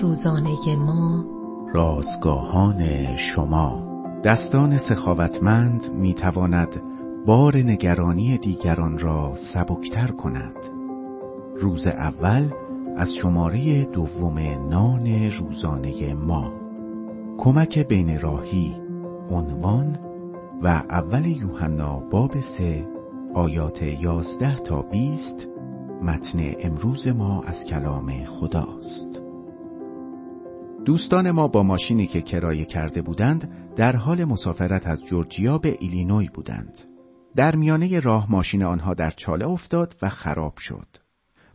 روزانه ما. رازگاهان شما. دستان سخاوتمند می تواند بار نگرانی دیگران را سبکتر کند. روز اول از شماره دوم نان روزانه ما. کمک بین راهی عنوان و اول یوحنا باب سه آیات یازده تا بیست. متن امروز ما از کلام خداست. دوستان ما با ماشینی که کرایه کرده بودند در حال مسافرت از جورجیا به ایلینوی بودند. در میانه راه ماشین آنها در چاله افتاد و خراب شد.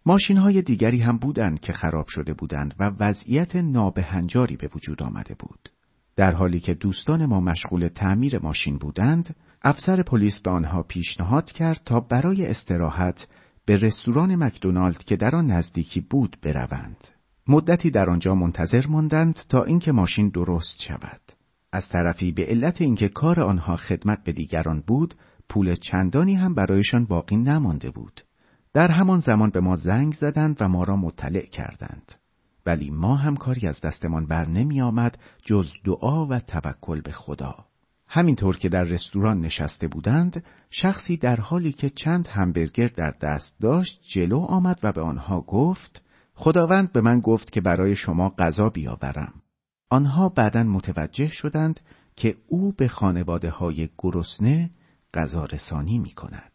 ماشین های دیگری هم بودند که خراب شده بودند و وضعیت نابهنجاری به وجود آمده بود. در حالی که دوستان ما مشغول تعمیر ماشین بودند افسر پلیس به آنها پیشنهاد کرد تا برای استراحت به رستوران مکدونالد که در آن نزدیکی بود بروند. مدتی در آنجا منتظر ماندند تا اینکه ماشین درست شود. از طرفی به علت اینکه کار آنها خدمت به دیگران بود، پول چندانی هم برایشان باقی نمانده بود. در همان زمان به ما زنگ زدند و ما را مطلع کردند. ولی ما هم کاری از دستمان بر نمی آمد جز دعا و توکل به خدا. همینطور که در رستوران نشسته بودند شخصی در حالی که چند همبرگر در دست داشت جلو آمد و به آنها گفت خداوند به من گفت که برای شما غذا بیاورم آنها بعدا متوجه شدند که او به خانواده های گرسنه غذا رسانی می کند.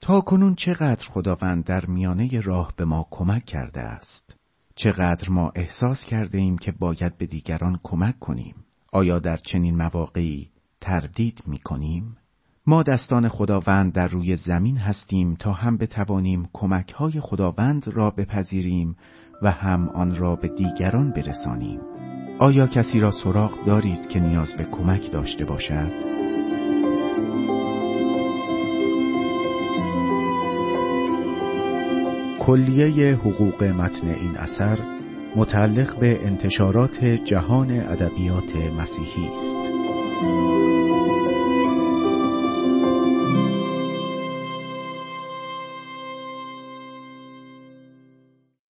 تا کنون چقدر خداوند در میانه راه به ما کمک کرده است چقدر ما احساس کرده ایم که باید به دیگران کمک کنیم آیا در چنین مواقعی تردید می کنیم؟ ما دستان خداوند در روی زمین هستیم تا هم بتوانیم کمک های خداوند را بپذیریم و هم آن را به دیگران برسانیم. آیا کسی را سراغ دارید که نیاز به کمک داشته باشد؟ کلیه حقوق متن این اثر متعلق به انتشارات جهان ادبیات مسیحی است.